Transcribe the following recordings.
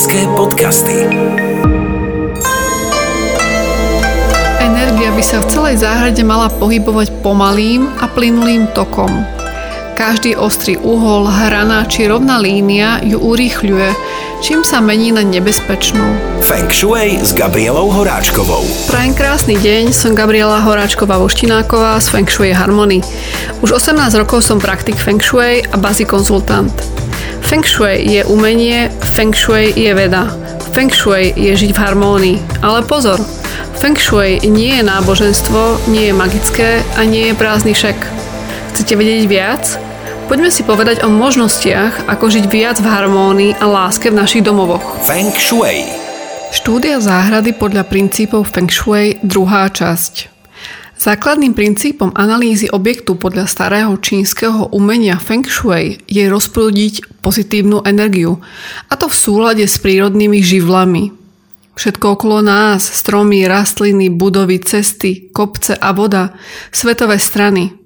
Detské podcasty. Energia by sa v celej záhrade mala pohybovať pomalým a plynulým tokom. Každý ostrý uhol, hrana či rovná línia ju urýchľuje, čím sa mení na nebezpečnú. Feng Shui s Gabrielou Horáčkovou. Prajem krásny deň, som Gabriela Horáčková Voštináková z Feng Shui Harmony. Už 18 rokov som praktik Feng Shui a bazy konzultant. Feng Shui je umenie, Feng Shui je veda. Feng Shui je žiť v harmónii. Ale pozor, Feng Shui nie je náboženstvo, nie je magické a nie je prázdny šek. Chcete vedieť viac? Poďme si povedať o možnostiach, ako žiť viac v harmónii a láske v našich domovoch. Feng Shui. Štúdia záhrady podľa princípov Feng Shui, druhá časť. Základným princípom analýzy objektu podľa starého čínskeho umenia Feng Shui je rozprúdiť pozitívnu energiu, a to v súlade s prírodnými živlami. Všetko okolo nás, stromy, rastliny, budovy, cesty, kopce a voda, svetové strany,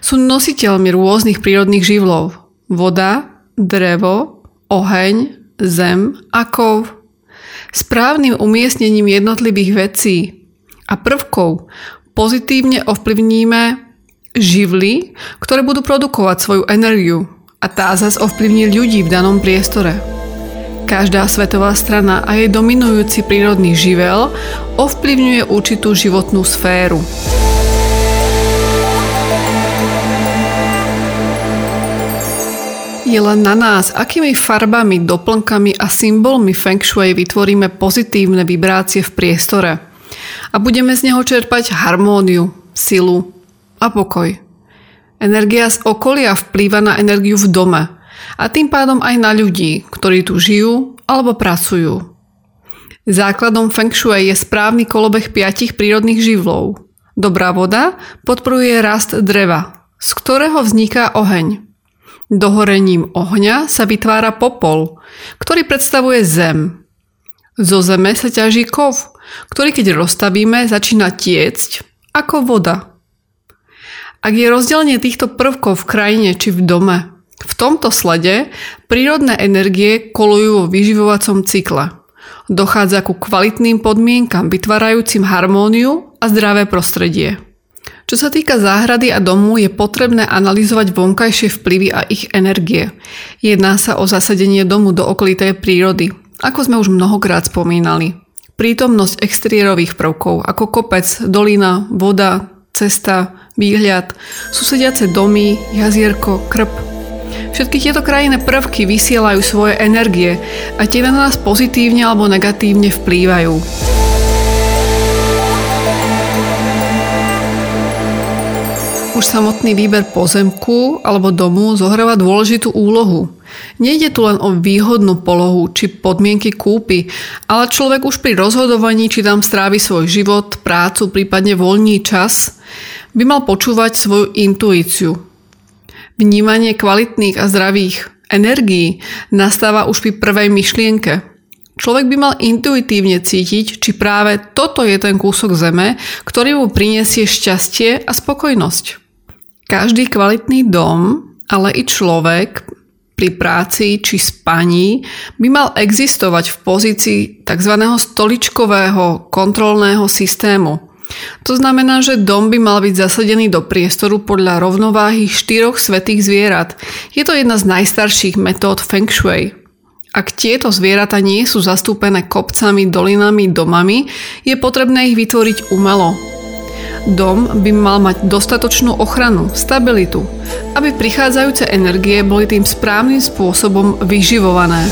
sú nositeľmi rôznych prírodných živlov. Voda, drevo, oheň, zem a kov. Správnym umiestnením jednotlivých vecí a prvkov pozitívne ovplyvníme živly, ktoré budú produkovať svoju energiu a tá zase ovplyvní ľudí v danom priestore. Každá svetová strana a jej dominujúci prírodný živel ovplyvňuje určitú životnú sféru. Je len na nás, akými farbami, doplnkami a symbolmi Feng Shui vytvoríme pozitívne vibrácie v priestore a budeme z neho čerpať harmóniu, silu a pokoj. Energia z okolia vplýva na energiu v dome a tým pádom aj na ľudí, ktorí tu žijú alebo pracujú. Základom Feng Shui je správny kolobeh piatich prírodných živlov. Dobrá voda podporuje rast dreva, z ktorého vzniká oheň. Dohorením ohňa sa vytvára popol, ktorý predstavuje zem. Zo zeme sa ťaží kov, ktorý keď rozstavíme, začína tiecť ako voda. Ak je rozdelenie týchto prvkov v krajine či v dome, v tomto slede prírodné energie kolujú vo vyživovacom cykle. Dochádza ku kvalitným podmienkam vytvárajúcim harmóniu a zdravé prostredie. Čo sa týka záhrady a domu, je potrebné analyzovať vonkajšie vplyvy a ich energie. Jedná sa o zasadenie domu do okolitej prírody, ako sme už mnohokrát spomínali. Prítomnosť exteriérových prvkov ako kopec, dolina, voda, cesta, výhľad, susediace domy, jazierko, krp. Všetky tieto krajinné prvky vysielajú svoje energie a tie na nás pozitívne alebo negatívne vplývajú. Už samotný výber pozemku alebo domu zohráva dôležitú úlohu. Nejde tu len o výhodnú polohu či podmienky kúpy, ale človek už pri rozhodovaní, či tam strávi svoj život, prácu, prípadne voľný čas, by mal počúvať svoju intuíciu. Vnímanie kvalitných a zdravých energií nastáva už pri prvej myšlienke. Človek by mal intuitívne cítiť, či práve toto je ten kúsok zeme, ktorý mu prinesie šťastie a spokojnosť. Každý kvalitný dom, ale i človek pri práci či spaní by mal existovať v pozícii tzv. stoličkového kontrolného systému. To znamená, že dom by mal byť zasadený do priestoru podľa rovnováhy štyroch svetých zvierat. Je to jedna z najstarších metód Feng Shui. Ak tieto zvieratá nie sú zastúpené kopcami, dolinami, domami, je potrebné ich vytvoriť umelo, Dom by mal mať dostatočnú ochranu, stabilitu, aby prichádzajúce energie boli tým správnym spôsobom vyživované.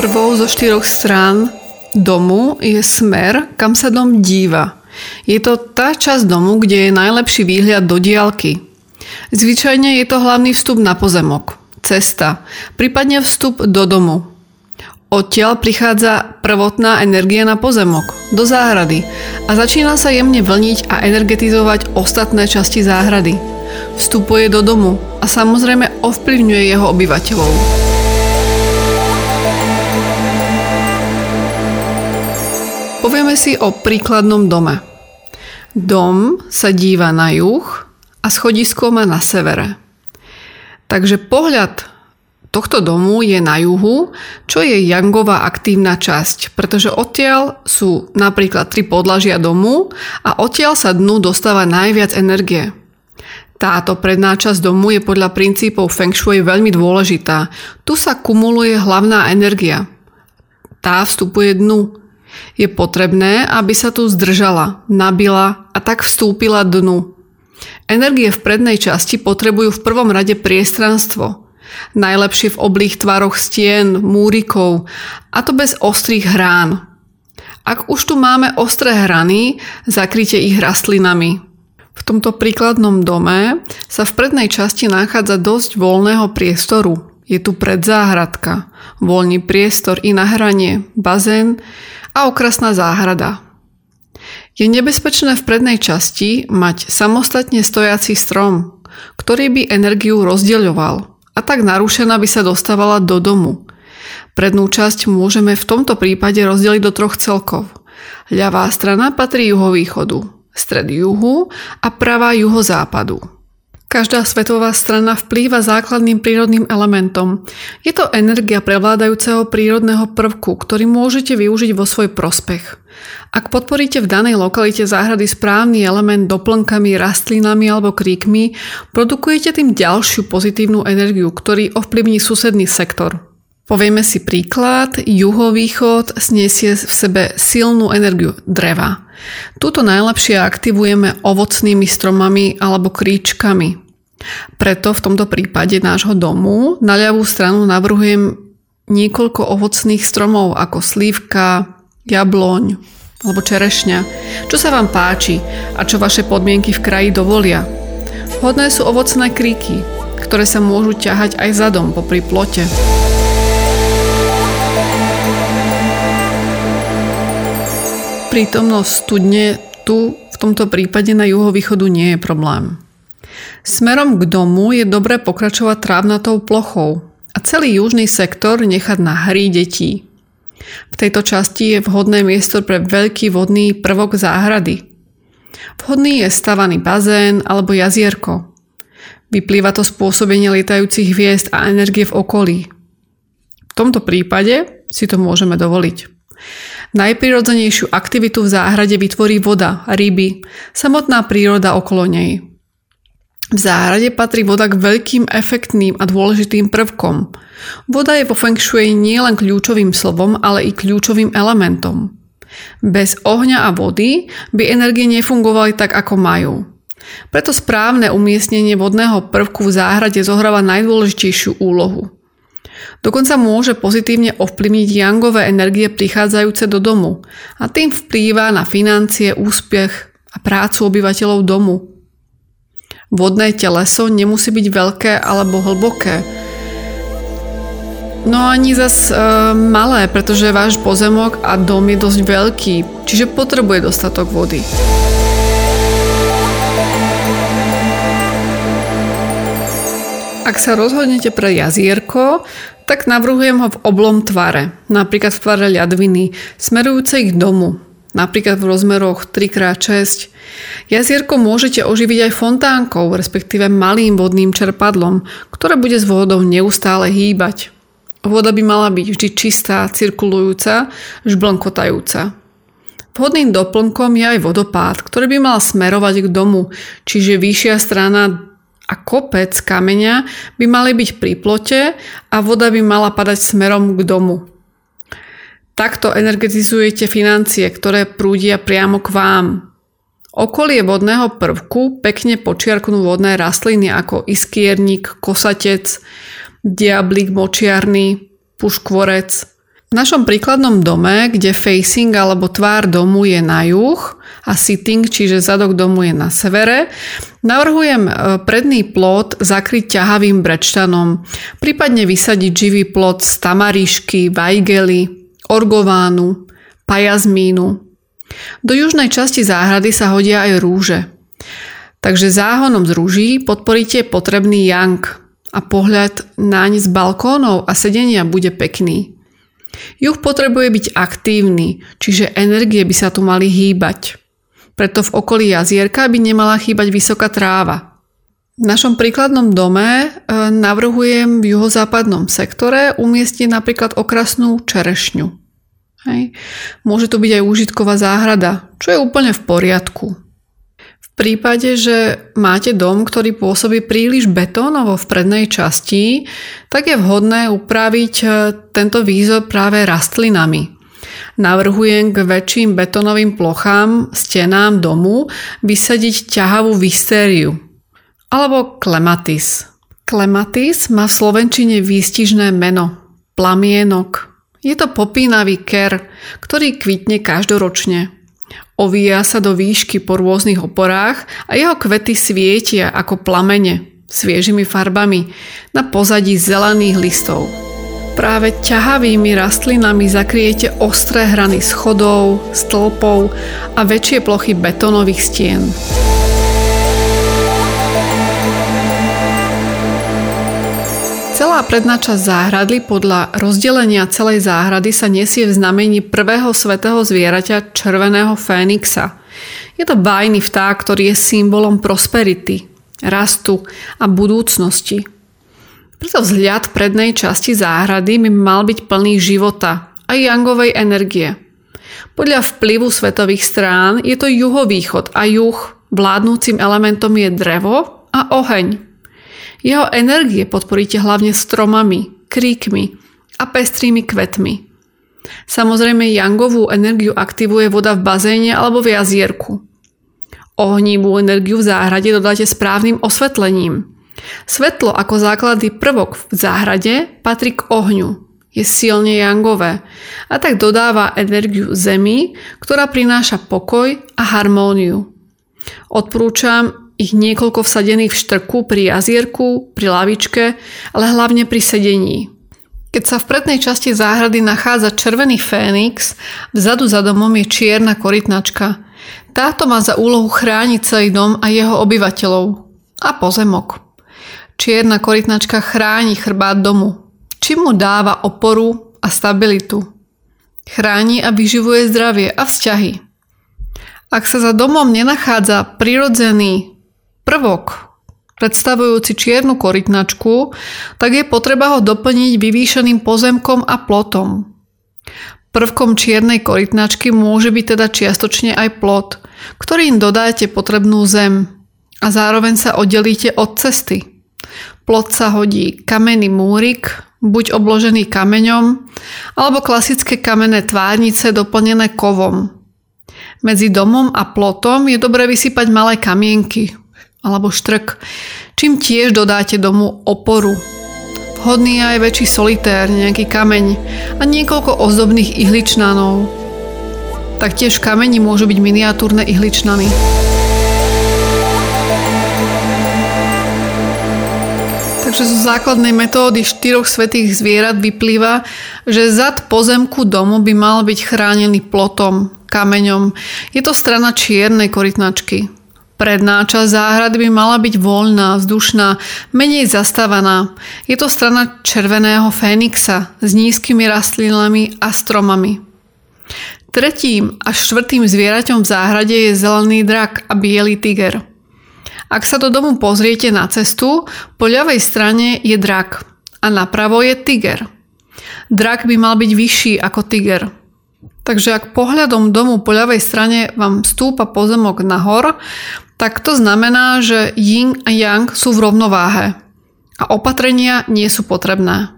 Prvou zo štyroch strán domu je smer, kam sa dom díva. Je to tá časť domu, kde je najlepší výhľad do diálky. Zvyčajne je to hlavný vstup na pozemok, cesta, prípadne vstup do domu, Odtiaľ prichádza prvotná energia na pozemok, do záhrady a začína sa jemne vlniť a energetizovať ostatné časti záhrady. Vstupuje do domu a samozrejme ovplyvňuje jeho obyvateľov. Povieme si o príkladnom dome. Dom sa díva na juh a schodisko má na severe. Takže pohľad tohto domu je na juhu, čo je Yangová aktívna časť, pretože odtiaľ sú napríklad tri podlažia domu a odtiaľ sa dnu dostáva najviac energie. Táto predná časť domu je podľa princípov Feng Shui veľmi dôležitá. Tu sa kumuluje hlavná energia. Tá vstupuje dnu. Je potrebné, aby sa tu zdržala, nabila a tak vstúpila dnu. Energie v prednej časti potrebujú v prvom rade priestranstvo. Najlepšie v oblých tvaroch stien, múrikov a to bez ostrých hrán. Ak už tu máme ostré hrany, zakryte ich rastlinami. V tomto príkladnom dome sa v prednej časti nachádza dosť voľného priestoru. Je tu predzáhradka, voľný priestor i na hranie, bazén a okrasná záhrada. Je nebezpečné v prednej časti mať samostatne stojací strom, ktorý by energiu rozdeľoval a tak narušená by sa dostávala do domu. Prednú časť môžeme v tomto prípade rozdeliť do troch celkov. Ľavá strana patrí juhovýchodu, stred juhu a pravá juhozápadu. Každá svetová strana vplýva základným prírodným elementom. Je to energia prevládajúceho prírodného prvku, ktorý môžete využiť vo svoj prospech. Ak podporíte v danej lokalite záhrady správny element doplnkami, rastlinami alebo kríkmi, produkujete tým ďalšiu pozitívnu energiu, ktorý ovplyvní susedný sektor. Povieme si príklad. Juhovýchod sniesie v sebe silnú energiu dreva. Tuto najlepšie aktivujeme ovocnými stromami alebo kríčkami. Preto v tomto prípade nášho domu na ľavú stranu navrhujem niekoľko ovocných stromov ako slívka, jabloň alebo čerešňa. Čo sa vám páči a čo vaše podmienky v kraji dovolia. Vhodné sú ovocné kríky, ktoré sa môžu ťahať aj za dom popri plote. Prítomnosť studne tu v tomto prípade na juhovýchodu nie je problém. Smerom k domu je dobré pokračovať trávnatou plochou a celý južný sektor nechať na hry detí. V tejto časti je vhodné miesto pre veľký vodný prvok záhrady. Vhodný je stavaný bazén alebo jazierko. Vyplýva to spôsobenie lietajúcich hviezd a energie v okolí. V tomto prípade si to môžeme dovoliť. Najprirodzenejšiu aktivitu v záhrade vytvorí voda, ryby, samotná príroda okolo nej. V záhrade patrí voda k veľkým efektným a dôležitým prvkom. Voda je vo Feng Shui nielen kľúčovým slovom, ale i kľúčovým elementom. Bez ohňa a vody by energie nefungovali tak, ako majú. Preto správne umiestnenie vodného prvku v záhrade zohráva najdôležitejšiu úlohu. Dokonca môže pozitívne ovplyvniť jangové energie prichádzajúce do domu a tým vplýva na financie, úspech a prácu obyvateľov domu. Vodné teleso nemusí byť veľké alebo hlboké. No ani zas e, malé, pretože váš pozemok a dom je dosť veľký, čiže potrebuje dostatok vody. Ak sa rozhodnete pre jazierko, tak navrhujem ho v oblom tvare, napríklad v tvare ľadviny, smerujúcej k domu, napríklad v rozmeroch 3x6. Jazierko môžete oživiť aj fontánkou, respektíve malým vodným čerpadlom, ktoré bude s vodou neustále hýbať. Voda by mala byť vždy čistá, cirkulujúca, žblnkotajúca. Vhodným doplnkom je aj vodopád, ktorý by mal smerovať k domu, čiže vyššia strana a kopec kameňa by mali byť pri plote a voda by mala padať smerom k domu. Takto energetizujete financie, ktoré prúdia priamo k vám. Okolie vodného prvku pekne počiarknú vodné rastliny ako iskiernik, kosatec, diablik močiarný, puškvorec, v našom príkladnom dome, kde facing alebo tvár domu je na juh a sitting, čiže zadok domu je na severe, navrhujem e, predný plot zakryť ťahavým brečtanom, prípadne vysadiť živý plot z tamaríšky, vajgely, orgovánu, pajazmínu. Do južnej časti záhrady sa hodia aj rúže. Takže záhonom z rúží podporíte potrebný yang a pohľad naň z balkónov a sedenia bude pekný. Juh potrebuje byť aktívny, čiže energie by sa tu mali hýbať. Preto v okolí jazierka by nemala chýbať vysoká tráva. V našom príkladnom dome e, navrhujem v juhozápadnom sektore umiestniť napríklad okrasnú čerešňu. Hej. Môže to byť aj úžitková záhrada, čo je úplne v poriadku. Prípade, že máte dom, ktorý pôsobí príliš betónovo v prednej časti, tak je vhodné upraviť e, tento výzor práve rastlinami. Navrhujem k väčším betónovým plochám, stenám domu vysadiť ťahavú vystériu, alebo klematis. Klematis má v slovenčine výstižné meno plamienok. Je to popínavý ker, ktorý kvitne každoročne. Ovíja sa do výšky po rôznych oporách a jeho kvety svietia ako plamene sviežimi farbami na pozadí zelených listov. Práve ťahavými rastlinami zakriete ostré hrany schodov, stĺpov a väčšie plochy betónových stien. Celá predná časť záhrady podľa rozdelenia celej záhrady sa nesie v znamení prvého svetého zvieraťa červeného fénixa. Je to bájny vták, ktorý je symbolom prosperity, rastu a budúcnosti. Preto vzhľad prednej časti záhrady by mal byť plný života a jangovej energie. Podľa vplyvu svetových strán je to juhovýchod a juh, vládnúcim elementom je drevo a oheň. Jeho energie podporíte hlavne stromami, kríkmi a pestrými kvetmi. Samozrejme Yangovú energiu aktivuje voda v bazéne alebo v jazierku. Ohnívú energiu v záhrade dodáte správnym osvetlením. Svetlo ako základný prvok v záhrade patrí k ohňu. Je silne jangové a tak dodáva energiu zemi, ktorá prináša pokoj a harmóniu. Odporúčam ich niekoľko vsadených v štrku pri jazierku, pri lavičke, ale hlavne pri sedení. Keď sa v prednej časti záhrady nachádza červený fénix, vzadu za domom je čierna korytnačka. Táto má za úlohu chrániť celý dom a jeho obyvateľov. A pozemok. Čierna korytnačka chráni chrbát domu, čím mu dáva oporu a stabilitu. Chráni a vyživuje zdravie a vzťahy. Ak sa za domom nenachádza prirodzený prvok predstavujúci čiernu korytnačku, tak je potreba ho doplniť vyvýšeným pozemkom a plotom. Prvkom čiernej korytnačky môže byť teda čiastočne aj plot, ktorým dodáte potrebnú zem a zároveň sa oddelíte od cesty. Plot sa hodí kamenný múrik, buď obložený kameňom, alebo klasické kamenné tvárnice doplnené kovom. Medzi domom a plotom je dobre vysypať malé kamienky, alebo štrk, čím tiež dodáte domu oporu. Vhodný je aj väčší solitér, nejaký kameň a niekoľko ozdobných ihličnanov. Taktiež kameni môžu byť miniatúrne ihličnany. Takže zo základnej metódy štyroch svetých zvierat vyplýva, že zad pozemku domu by mal byť chránený plotom, kameňom. Je to strana čiernej korytnačky. Predná časť záhrady by mala byť voľná, vzdušná, menej zastávaná. Je to strana červeného fénixa s nízkymi rastlinami a stromami. Tretím a štvrtým zvieraťom v záhrade je zelený drak a biely tiger. Ak sa do domu pozriete na cestu, po ľavej strane je drak a napravo je tiger. Drak by mal byť vyšší ako tiger. Takže ak pohľadom domu po ľavej strane vám stúpa pozemok nahor, tak to znamená, že yin a yang sú v rovnováhe a opatrenia nie sú potrebné.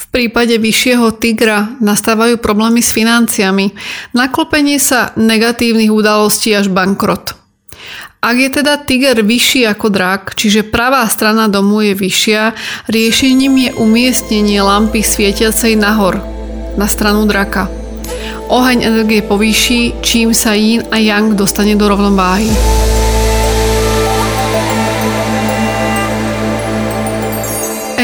V prípade vyššieho tigra nastávajú problémy s financiami, naklopenie sa negatívnych udalostí až bankrot. Ak je teda tiger vyšší ako drak, čiže pravá strana domu je vyššia, riešením je umiestnenie lampy svietiacej nahor, na stranu draka. Oheň energie povýši, čím sa yin a yang dostane do rovnováhy.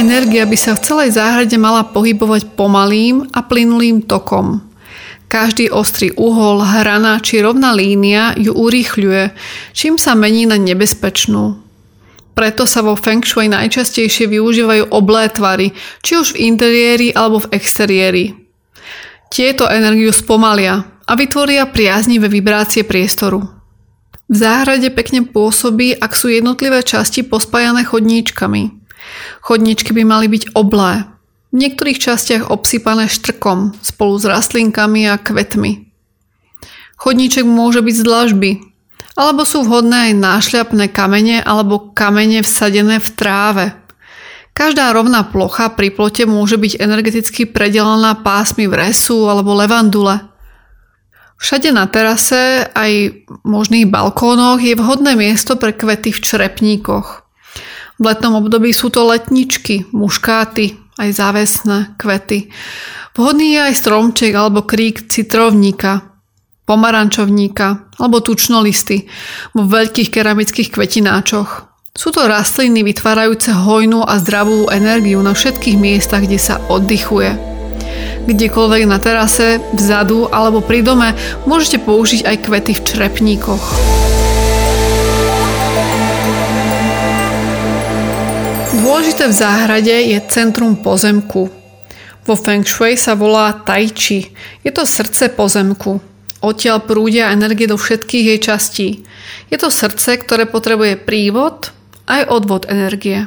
Energia by sa v celej záhrade mala pohybovať pomalým a plynulým tokom. Každý ostrý uhol, hrana či rovná línia ju urýchľuje, čím sa mení na nebezpečnú. Preto sa vo Feng Shui najčastejšie využívajú oblé tvary, či už v interiéri alebo v exteriéri. Tieto energiu spomalia a vytvoria priaznivé vibrácie priestoru. V záhrade pekne pôsobí, ak sú jednotlivé časti pospájané chodníčkami. Chodníčky by mali byť oblé, v niektorých častiach obsypané štrkom spolu s rastlinkami a kvetmi. Chodníček môže byť z dlažby, alebo sú vhodné aj nášľapné kamene alebo kamene vsadené v tráve. Každá rovná plocha pri plote môže byť energeticky predelená pásmy vresu alebo levandule. Všade na terase aj možných balkónoch je vhodné miesto pre kvety v črepníkoch. V letnom období sú to letničky, muškáty, aj závesné kvety. Vhodný je aj stromček alebo krík citrovníka, pomarančovníka alebo tučnolisty vo veľkých keramických kvetináčoch. Sú to rastliny vytvárajúce hojnú a zdravú energiu na všetkých miestach, kde sa oddychuje kdekoľvek na terase, vzadu alebo pri dome môžete použiť aj kvety v črepníkoch. Dôležité v záhrade je centrum pozemku. Vo Feng Shui sa volá Tai Chi. Je to srdce pozemku. Odtiaľ prúdia energie do všetkých jej častí. Je to srdce, ktoré potrebuje prívod aj odvod energie.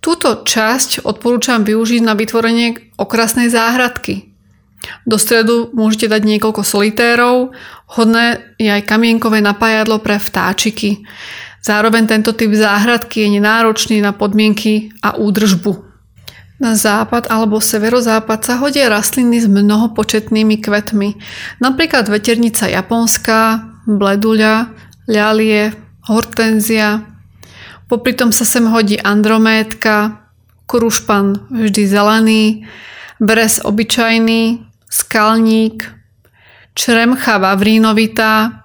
Túto časť odporúčam využiť na vytvorenie okrasnej záhradky. Do stredu môžete dať niekoľko solitérov, hodné je aj kamienkové napájadlo pre vtáčiky. Zároveň tento typ záhradky je nenáročný na podmienky a údržbu. Na západ alebo severozápad sa hodia rastliny s mnohopočetnými kvetmi, napríklad veternica japonská, bleduľa, ľalie, hortenzia, Popri tom sa sem hodí andrométka, krušpan vždy zelený, bres obyčajný, skalník, čremcha vavrínovitá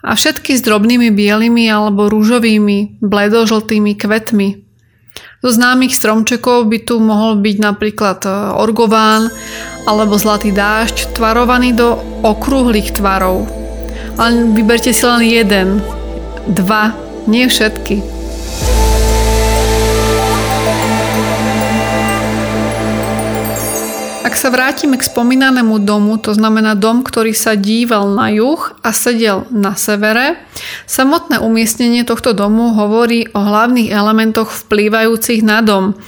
a všetky s drobnými bielými alebo rúžovými, bledožltými kvetmi. Zo známych stromčekov by tu mohol byť napríklad e, orgován alebo zlatý dážď tvarovaný do okrúhlych tvarov. Ale vyberte si len jeden, dva, nie všetky. Ak sa vrátime k spomínanému domu, to znamená dom, ktorý sa díval na juh a sedel na severe, samotné umiestnenie tohto domu hovorí o hlavných elementoch vplývajúcich na dom.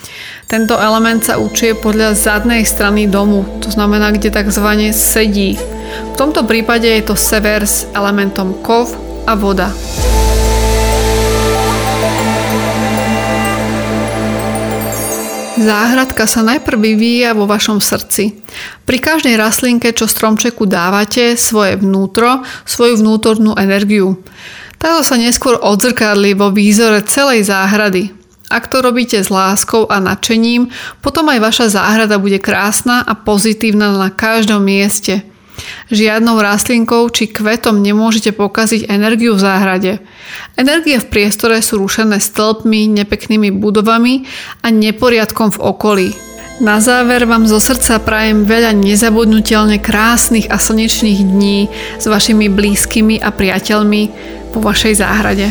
Tento element sa určuje podľa zadnej strany domu, to znamená, kde tzv. sedí. V tomto prípade je to sever s elementom kov a voda. Záhradka sa najprv vyvíja vo vašom srdci. Pri každej rastlinke, čo stromčeku dávate, svoje vnútro, svoju vnútornú energiu. Táto sa neskôr odzrkadli vo výzore celej záhrady. Ak to robíte s láskou a nadšením, potom aj vaša záhrada bude krásna a pozitívna na každom mieste – Žiadnou rastlinkou či kvetom nemôžete pokaziť energiu v záhrade. Energie v priestore sú rušené stĺpmi, nepeknými budovami a neporiadkom v okolí. Na záver vám zo srdca prajem veľa nezabudnutelne krásnych a slnečných dní s vašimi blízkymi a priateľmi po vašej záhrade.